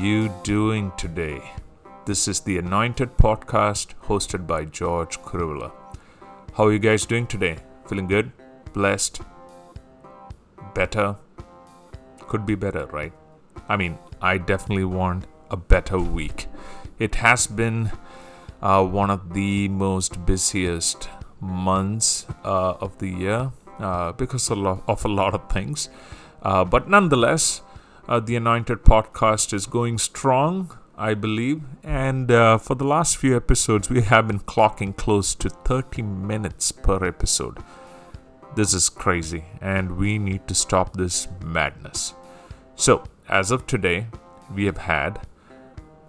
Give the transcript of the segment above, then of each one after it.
you doing today? This is the Anointed Podcast hosted by George Kuruvilla. How are you guys doing today? Feeling good? Blessed? Better? Could be better, right? I mean, I definitely want a better week. It has been uh, one of the most busiest months uh, of the year uh, because of a, lot, of a lot of things. Uh, but nonetheless, uh, the Anointed podcast is going strong, I believe. And uh, for the last few episodes, we have been clocking close to 30 minutes per episode. This is crazy, and we need to stop this madness. So, as of today, we have had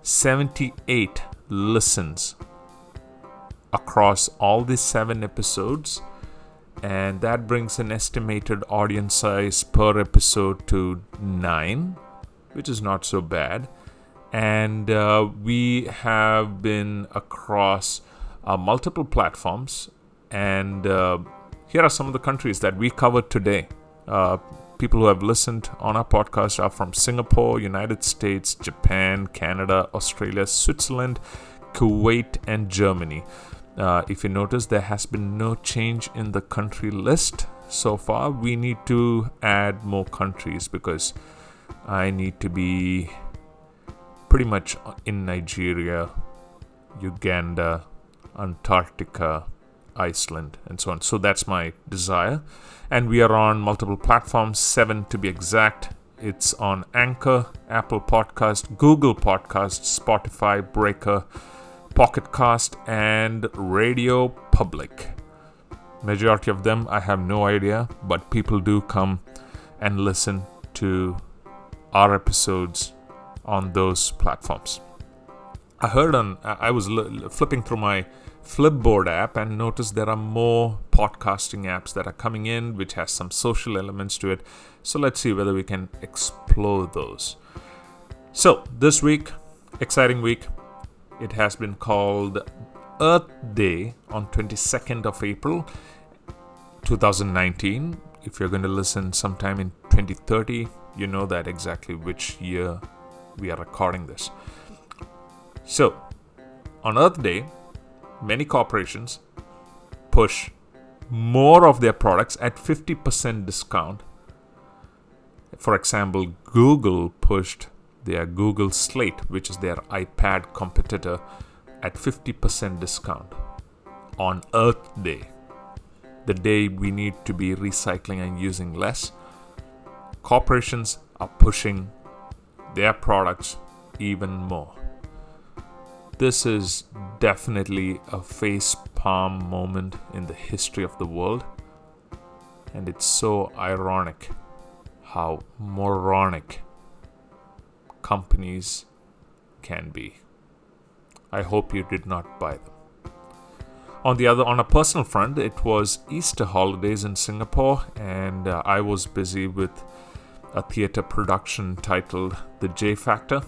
78 listens across all the seven episodes, and that brings an estimated audience size per episode to nine, which is not so bad. And uh, we have been across uh, multiple platforms, and uh, here are some of the countries that we covered today. Uh, people who have listened on our podcast are from Singapore, United States, Japan, Canada, Australia, Switzerland, Kuwait, and Germany. Uh, if you notice, there has been no change in the country list so far. We need to add more countries because I need to be pretty much in Nigeria, Uganda, Antarctica, Iceland, and so on. So that's my desire. And we are on multiple platforms, seven to be exact. It's on Anchor, Apple Podcast, Google Podcast, Spotify, Breaker, Pocket Cast, and Radio Public. Majority of them I have no idea, but people do come and listen to our episodes on those platforms. I heard on I was flipping through my Flipboard app and noticed there are more podcasting apps that are coming in which has some social elements to it. So let's see whether we can explore those. So, this week, exciting week, it has been called Earth Day on 22nd of April 2019. If you're going to listen sometime in 2030, you know that exactly which year we are recording this. So, on Earth Day, many corporations push more of their products at 50% discount. For example, Google pushed their Google Slate, which is their iPad competitor, at 50% discount on Earth Day, the day we need to be recycling and using less. Corporations are pushing their products even more. This is definitely a face palm moment in the history of the world, and it's so ironic how moronic companies can be. I hope you did not buy them. On the other, on a personal front, it was Easter holidays in Singapore, and uh, I was busy with a theater production titled The J Factor.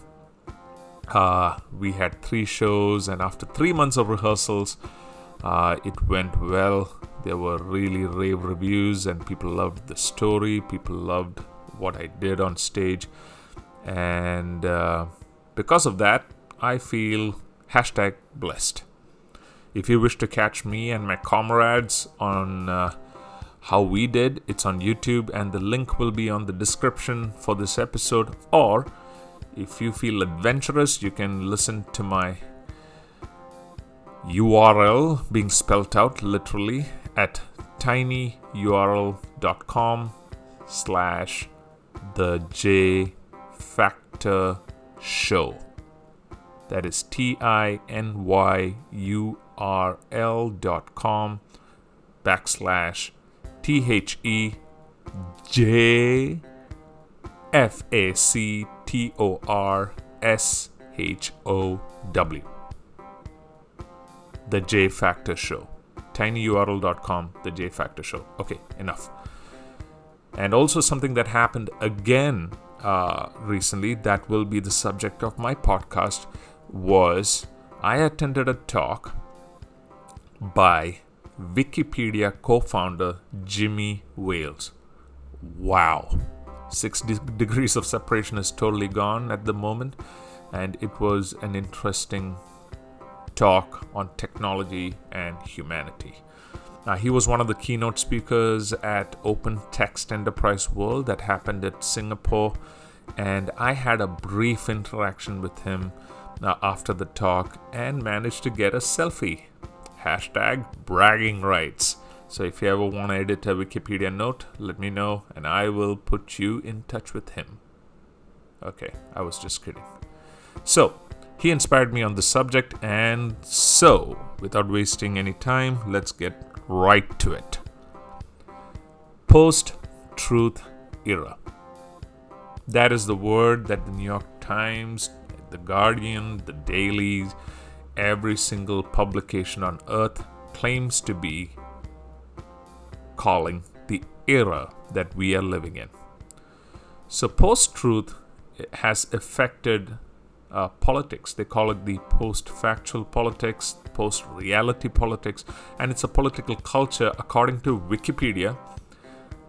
Uh, we had three shows, and after three months of rehearsals, uh, it went well. There were really rave reviews, and people loved the story. People loved what I did on stage and uh, because of that i feel hashtag blessed. If you wish to catch me and my comrades on uh, how we did it's on youtube and the link will be on the description for this episode. Or if you feel adventurous you can listen to my url being spelt out literally at tinyurl.com slash the j Factor Show. That is T I N Y U R L dot com backslash T H E J F A C T O R S H O W. The J Factor Show. tinyurl.com, The J Factor Show. Okay, enough. And also something that happened again uh, recently that will be the subject of my podcast was I attended a talk by Wikipedia co founder Jimmy Wales. Wow. six de- degrees of separation is totally gone at the moment, and it was an interesting talk on technology and humanity. Uh, he was one of the keynote speakers at Open Text Enterprise World that happened at Singapore, and I had a brief interaction with him uh, after the talk and managed to get a selfie. Hashtag bragging rights. So if you ever want to edit a Wikipedia note, let me know and I will put you in touch with him. Okay, I was just kidding. So, he inspired me on the subject, and so, without wasting any time, let's get right to it. Post truth era. That is the word that the New York Times, the Guardian, the dailies, every single publication on earth claims to be calling the era that we are living in. So, post truth has affected uh, politics. They call it the post factual politics, post reality politics, and it's a political culture, according to Wikipedia,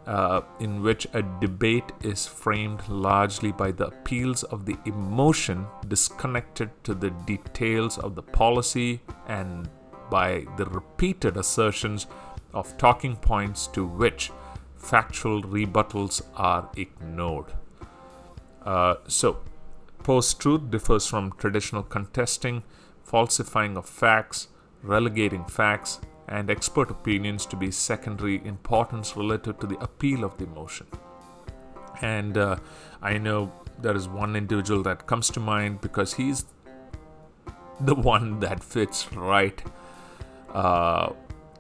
uh, in which a debate is framed largely by the appeals of the emotion disconnected to the details of the policy and by the repeated assertions of talking points to which factual rebuttals are ignored. Uh, so, Post truth differs from traditional contesting, falsifying of facts, relegating facts, and expert opinions to be secondary importance relative to the appeal of the emotion. And uh, I know there is one individual that comes to mind because he's the one that fits right uh,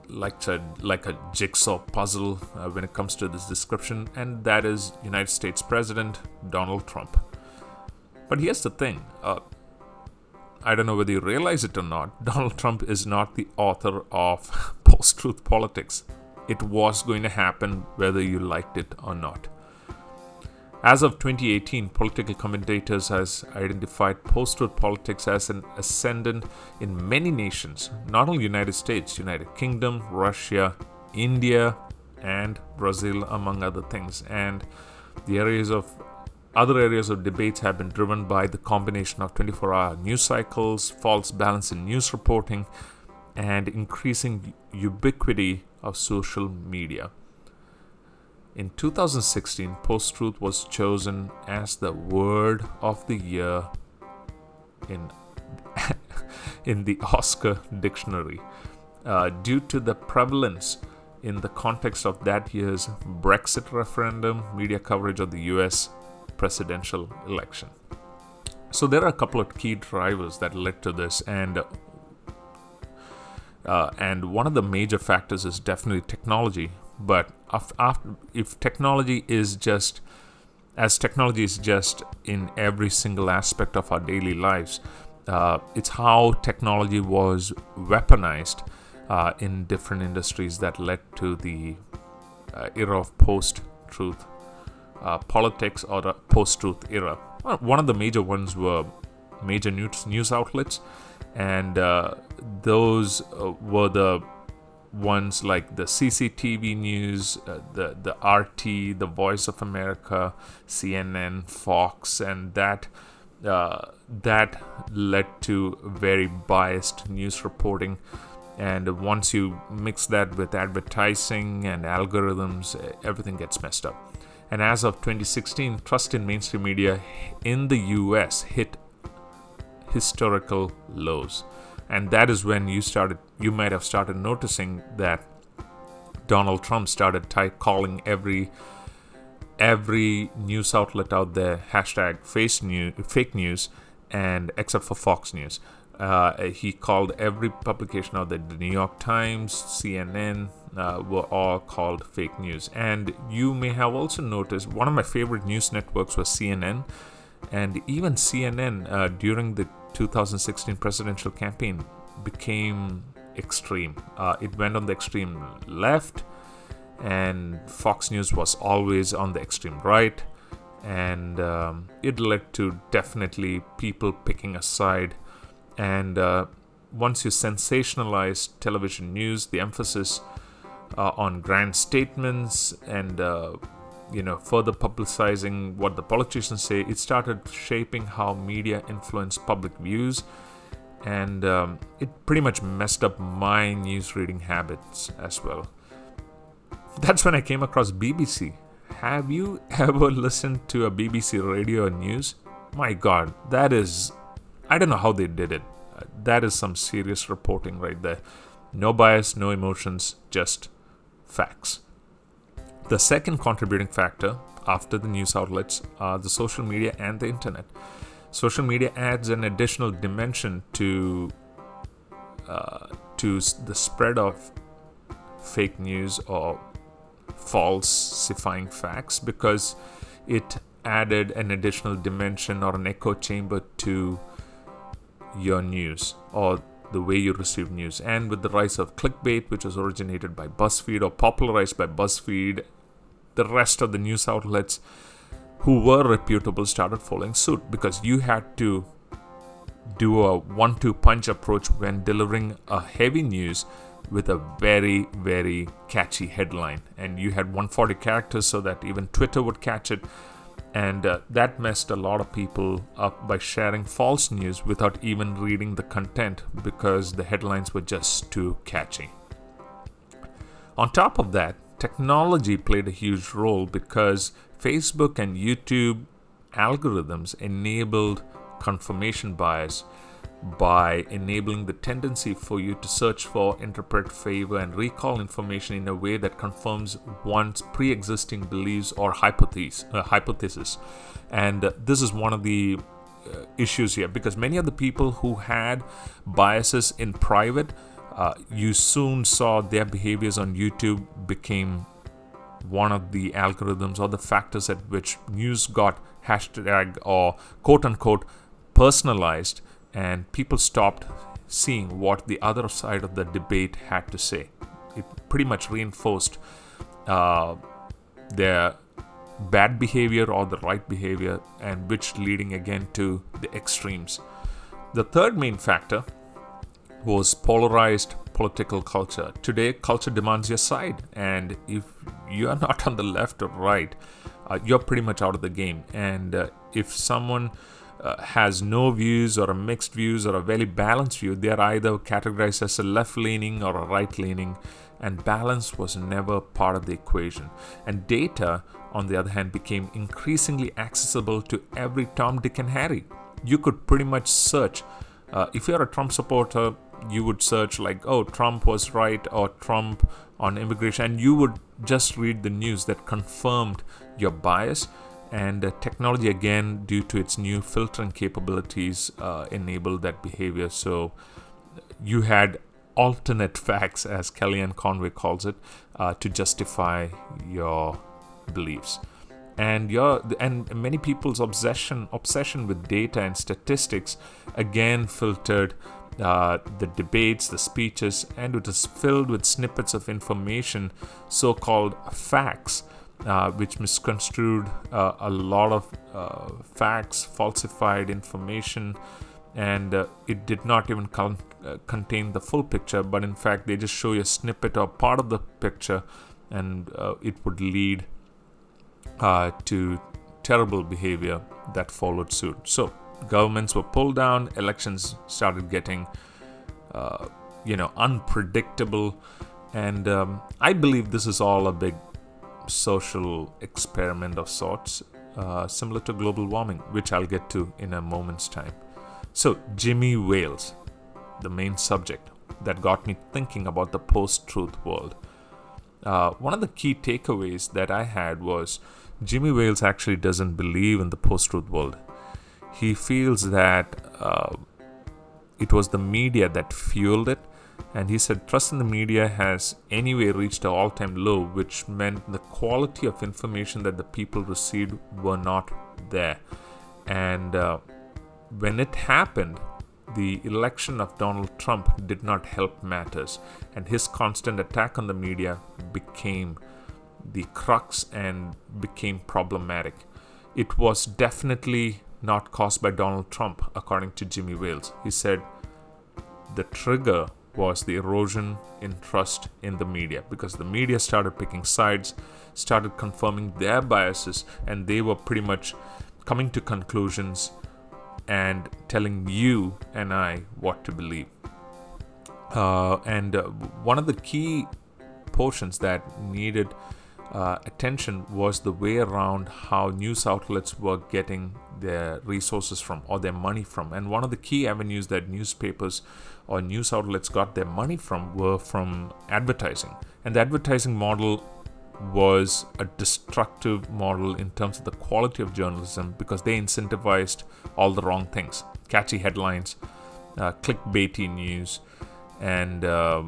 like a like a jigsaw puzzle uh, when it comes to this description, and that is United States President Donald Trump. But here's the thing uh, I don't know whether you realize it or not, Donald Trump is not the author of post truth politics. It was going to happen whether you liked it or not. As of 2018, political commentators has identified post-truth politics as an ascendant in many nations, not only United States, United Kingdom, Russia, India, and Brazil, among other things. And the areas of other areas of debates have been driven by the combination of 24 hour news cycles, false balance in news reporting, and increasing ubiquity of social media. In 2016, Post Truth was chosen as the word of the year in, in the Oxford dictionary uh, due to the prevalence in the context of that year's Brexit referendum, media coverage of the US presidential election. So there are a couple of key drivers that led to this, and uh, and one of the major factors is definitely technology. But after, if technology is just as technology is just in every single aspect of our daily lives, uh, it's how technology was weaponized uh, in different industries that led to the uh, era of post-truth uh, politics or the post-truth era. One of the major ones were major news news outlets, and uh, those uh, were the ones like the CCTV News, uh, the the RT, the Voice of America, CNN, Fox, and that uh, that led to very biased news reporting. And once you mix that with advertising and algorithms, everything gets messed up. And as of 2016, trust in mainstream media in the US hit historical lows. And that is when you started, you might have started noticing that Donald Trump started type calling every every news outlet out there hashtag face new, fake news and except for Fox News. Uh, he called every publication out there, the New York Times, CNN, uh, were all called fake news. And you may have also noticed one of my favorite news networks was CNN. And even CNN uh, during the 2016 presidential campaign became extreme. Uh, it went on the extreme left, and Fox News was always on the extreme right. And um, it led to definitely people picking a side. And uh, once you sensationalize television news, the emphasis uh, on grand statements and uh, you know, further publicizing what the politicians say, it started shaping how media influenced public views. And um, it pretty much messed up my news reading habits as well. That's when I came across BBC. Have you ever listened to a BBC radio news? My god, that is. I don't know how they did it. That is some serious reporting right there. No bias, no emotions, just facts. The second contributing factor after the news outlets are the social media and the internet. Social media adds an additional dimension to uh, to the spread of fake news or falsifying facts because it added an additional dimension or an echo chamber to your news or the way you receive news. And with the rise of clickbait, which was originated by BuzzFeed or popularized by BuzzFeed, the rest of the news outlets who were reputable started following suit because you had to do a one two punch approach when delivering a heavy news with a very very catchy headline and you had 140 characters so that even twitter would catch it and uh, that messed a lot of people up by sharing false news without even reading the content because the headlines were just too catchy. On top of that, technology played a huge role because Facebook and YouTube algorithms enabled confirmation bias by enabling the tendency for you to search for, interpret, favor, and recall information in a way that confirms one's pre existing beliefs or hypothesis. Uh, hypothesis. And uh, this is one of the uh, issues here because many of the people who had biases in private, uh, you soon saw their behaviors on YouTube became one of the algorithms or the factors at which news got hashtag or quote unquote personalized and people stopped seeing what the other side of the debate had to say. It pretty much reinforced uh, their bad behavior or the right behavior, and which leading again to the extremes. The third main factor was polarized political culture. Today, culture demands your side, and if you are not on the left or right, uh, you're pretty much out of the game. And uh, if someone uh, has no views or a mixed views or a very balanced view, they are either categorized as a left leaning or a right leaning, and balance was never part of the equation. And data, on the other hand, became increasingly accessible to every Tom, Dick, and Harry. You could pretty much search. Uh, if you're a Trump supporter, you would search like, oh, Trump was right or Trump on immigration, and you would just read the news that confirmed your bias and technology again due to its new filtering capabilities uh, enabled that behavior. So you had alternate facts as kellyanne conway calls it uh, to justify your beliefs. And your and many people's obsession obsession with data and statistics again filtered uh, the debates, the speeches, and it was filled with snippets of information, so called facts, uh, which misconstrued uh, a lot of uh, facts, falsified information, and uh, it did not even con- uh, contain the full picture, but in fact, they just show you a snippet or part of the picture, and uh, it would lead to terrible behavior that followed suit. So, governments were pulled down, elections started getting, you know, unpredictable. And um, I believe this is all a big social experiment of sorts, uh, similar to global warming, which I'll get to in a moment's time. So, Jimmy Wales, the main subject that got me thinking about the post truth world. Uh, one of the key takeaways that I had was Jimmy Wales actually doesn't believe in the post truth world. He feels that uh, it was the media that fueled it and he said trust in the media has anyway reached an all-time low which meant the quality of information that the people received were not there. And uh, when it happened the election of Donald Trump did not help matters and his constant attack on the media became the crux and became problematic. It was definitely not caused by Donald Trump according to Jimmy Wales. He said the trigger was the erosion in trust in the media because the media started picking sides, started confirming their biases, and they were pretty much coming to conclusions and telling you and I what to believe. Uh, and uh, one of the key portions that needed uh, attention was the way around how news outlets were getting their resources from or their money from. And one of the key avenues that newspapers or news outlets got their money from were from advertising. And the advertising model was a destructive model in terms of the quality of journalism because they incentivized all the wrong things catchy headlines, uh, clickbaity news, and uh,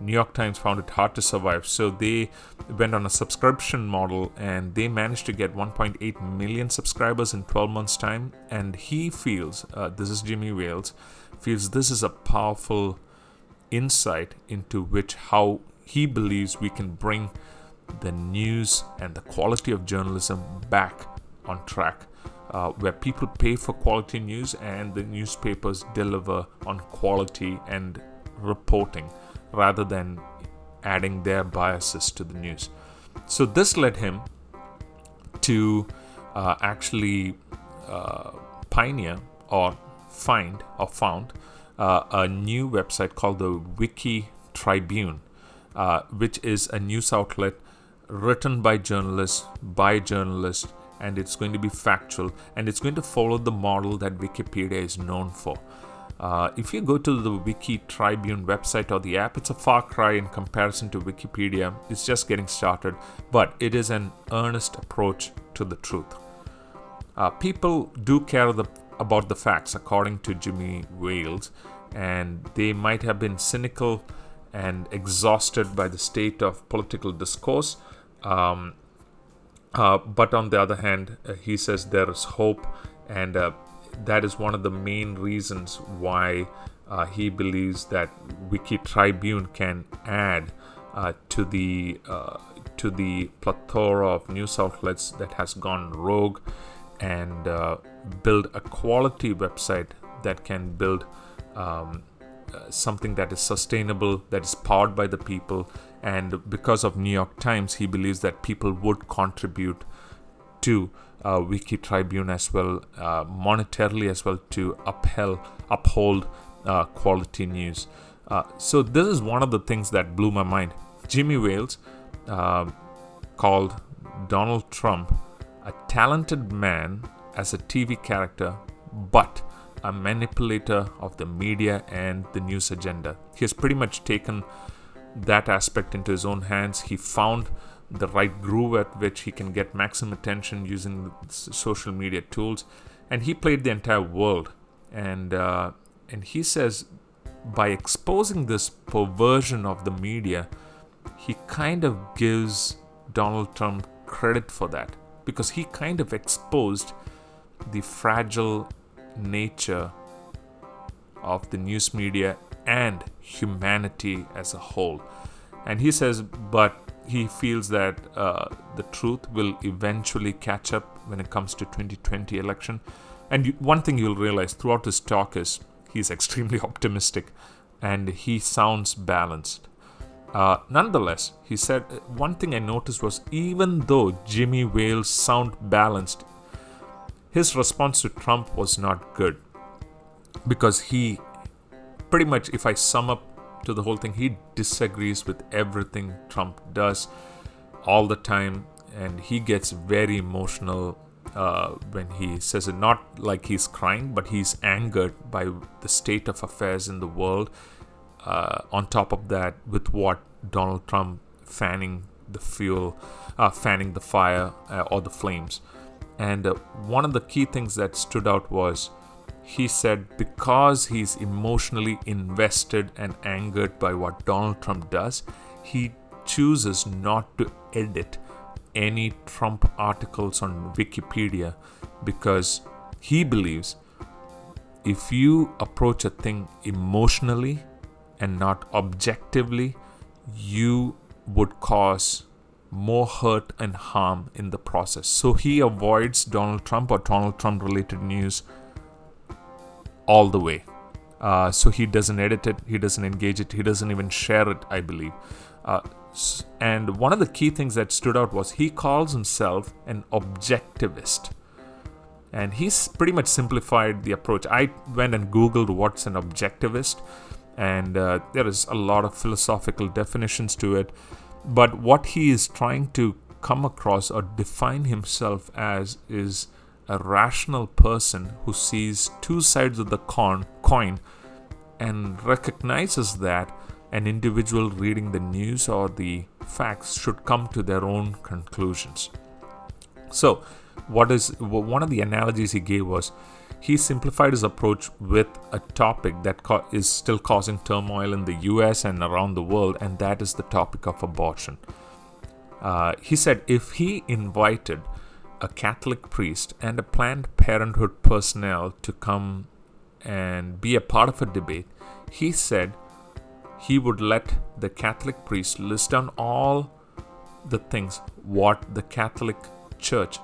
New York Times found it hard to survive. So they went on a subscription model and they managed to get 1.8 million subscribers in 12 months' time. And he feels, uh, this is Jimmy Wales, feels this is a powerful insight into which how he believes we can bring the news and the quality of journalism back on track. Uh, where people pay for quality news and the newspapers deliver on quality and reporting rather than adding their biases to the news. So, this led him to uh, actually uh, pioneer or find or found uh, a new website called the Wiki Tribune, uh, which is a news outlet written by journalists, by journalists, and it's going to be factual and it's going to follow the model that Wikipedia is known for. Uh, if you go to the Wiki Tribune website or the app, it's a far cry in comparison to Wikipedia. It's just getting started, but it is an earnest approach to the truth. Uh, people do care the, about the facts, according to Jimmy Wales, and they might have been cynical and exhausted by the state of political discourse. Um, uh, but on the other hand, uh, he says there is hope and uh, that is one of the main reasons why uh, he believes that Wiki Tribune can add uh, to the uh, to the plethora of news outlets that has gone rogue and uh, build a quality website that can build um, uh, something that is sustainable, that is powered by the people, and because of New York Times, he believes that people would contribute to uh, Wiki Tribune as well, uh, monetarily as well, to upheld, uphold uh, quality news. Uh, so, this is one of the things that blew my mind. Jimmy Wales uh, called Donald Trump a talented man as a TV character, but a manipulator of the media and the news agenda. He has pretty much taken that aspect into his own hands. He found the right groove at which he can get maximum attention using social media tools. And he played the entire world. And uh, and he says by exposing this perversion of the media he kind of gives Donald Trump credit for that. Because he kind of exposed the fragile nature of the news media and humanity as a whole. And he says but he feels that uh, the truth will eventually catch up when it comes to 2020 election. And you, one thing you'll realize throughout his talk is he's extremely optimistic and he sounds balanced. Uh, nonetheless he said uh, one thing i noticed was even though jimmy wales sound balanced his response to trump was not good. Because he pretty much if i sum up to the whole thing. He disagrees with everything Trump does all the time, and he gets very emotional uh, when he says it. Not like he's crying, but he's angered by the state of affairs in the world. Uh, on top of that, with what Donald Trump fanning the fuel, uh, fanning the fire uh, or the flames. And uh, one of the key things that stood out was he said because he's emotionally invested and angered by what Donald Trump does, he chooses not to edit any Trump articles on Wikipedia because he believes if you approach a thing emotionally and not objectively, you would cause more hurt and harm in the process. So he avoids Donald Trump or Donald Trump related news all the way. Uh, so he doesn't edit it, he doesn't engage it, he doesn't even share it, I believe. Uh, and one of the key things that stood out was he calls himself an objectivist. And he's pretty much simplified the approach. I went and Googled what's an objectivist, and uh, there is a lot of philosophical definitions to it. But what he is trying to come across or define himself as is a rational person who sees two sides of the con- coin and recognizes that an individual reading the news or the facts should come to their own conclusions. So, what is one of the analogies he gave was he simplified his approach with a topic that co- is still causing turmoil in the US and around the world, and that is the topic of abortion. Uh, he said if he invited a Catholic priest and a Planned Parenthood personnel to come and be a part of a debate, he said he would let the Catholic priest list down all the things what the Catholic Church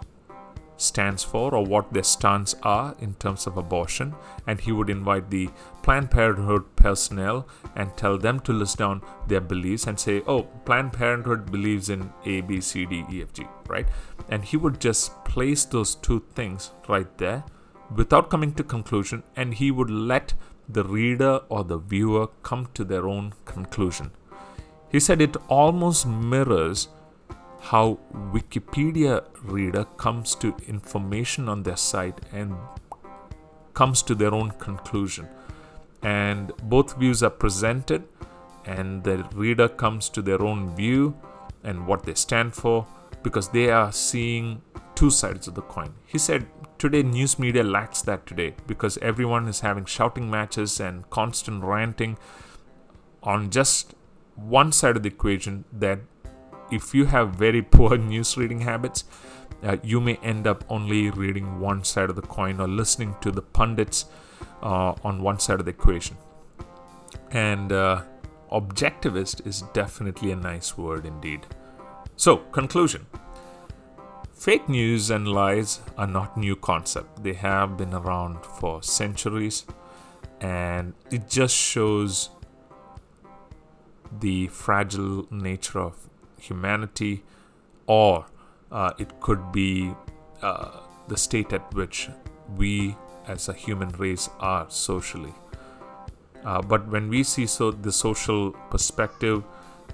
stands for or what their stance are in terms of abortion, and he would invite the Planned Parenthood personnel and tell them to list down their beliefs and say, Oh, Planned Parenthood believes in A, B, C, D, E, F, G, right? And he would just place those two things right there without coming to conclusion, and he would let the reader or the viewer come to their own conclusion. He said it almost mirrors how Wikipedia reader comes to information on their site and comes to their own conclusion. And both views are presented, and the reader comes to their own view and what they stand for because they are seeing two sides of the coin. He said today news media lacks that today because everyone is having shouting matches and constant ranting on just one side of the equation that if you have very poor news reading habits, uh, you may end up only reading one side of the coin or listening to the pundits uh, on one side of the equation. And uh, objectivist is definitely a nice word indeed. So, conclusion. Fake news and lies are not new concept. They have been around for centuries and it just shows the fragile nature of humanity, or uh, it could be uh, the state at which we as a human race are socially. Uh, but when we see so the social perspective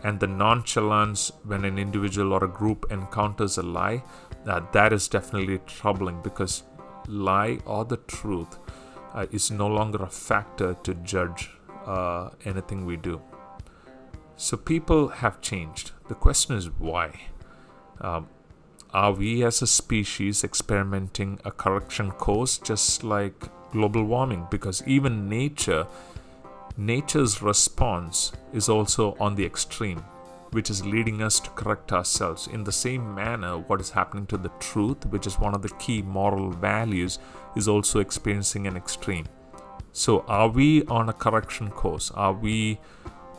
and the nonchalance when an individual or a group encounters a lie, uh, that is definitely troubling because lie or the truth uh, is no longer a factor to judge uh, anything we do. So people have changed. The question is why? Um, are we as a species experimenting a correction course just like global warming? Because even nature, nature's response is also on the extreme, which is leading us to correct ourselves. In the same manner, what is happening to the truth, which is one of the key moral values, is also experiencing an extreme. So, are we on a correction course? Are we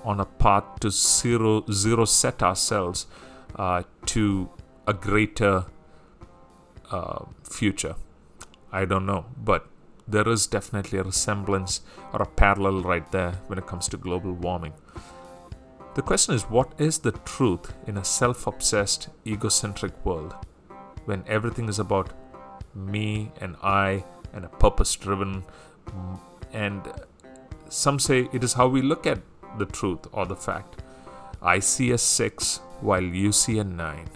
on a path to zero, zero set ourselves uh, to a greater uh, future. I don't know, but there is definitely a resemblance or a parallel right there when it comes to global warming. The question is what is the truth in a self obsessed, egocentric world when everything is about me and I and a purpose driven, and some say it is how we look at the truth or the fact. I see a 6 while you see a 9.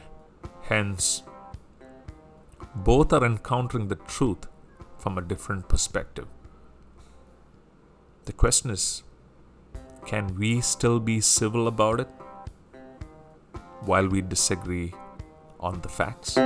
Hence, both are encountering the truth from a different perspective. The question is can we still be civil about it while we disagree on the facts?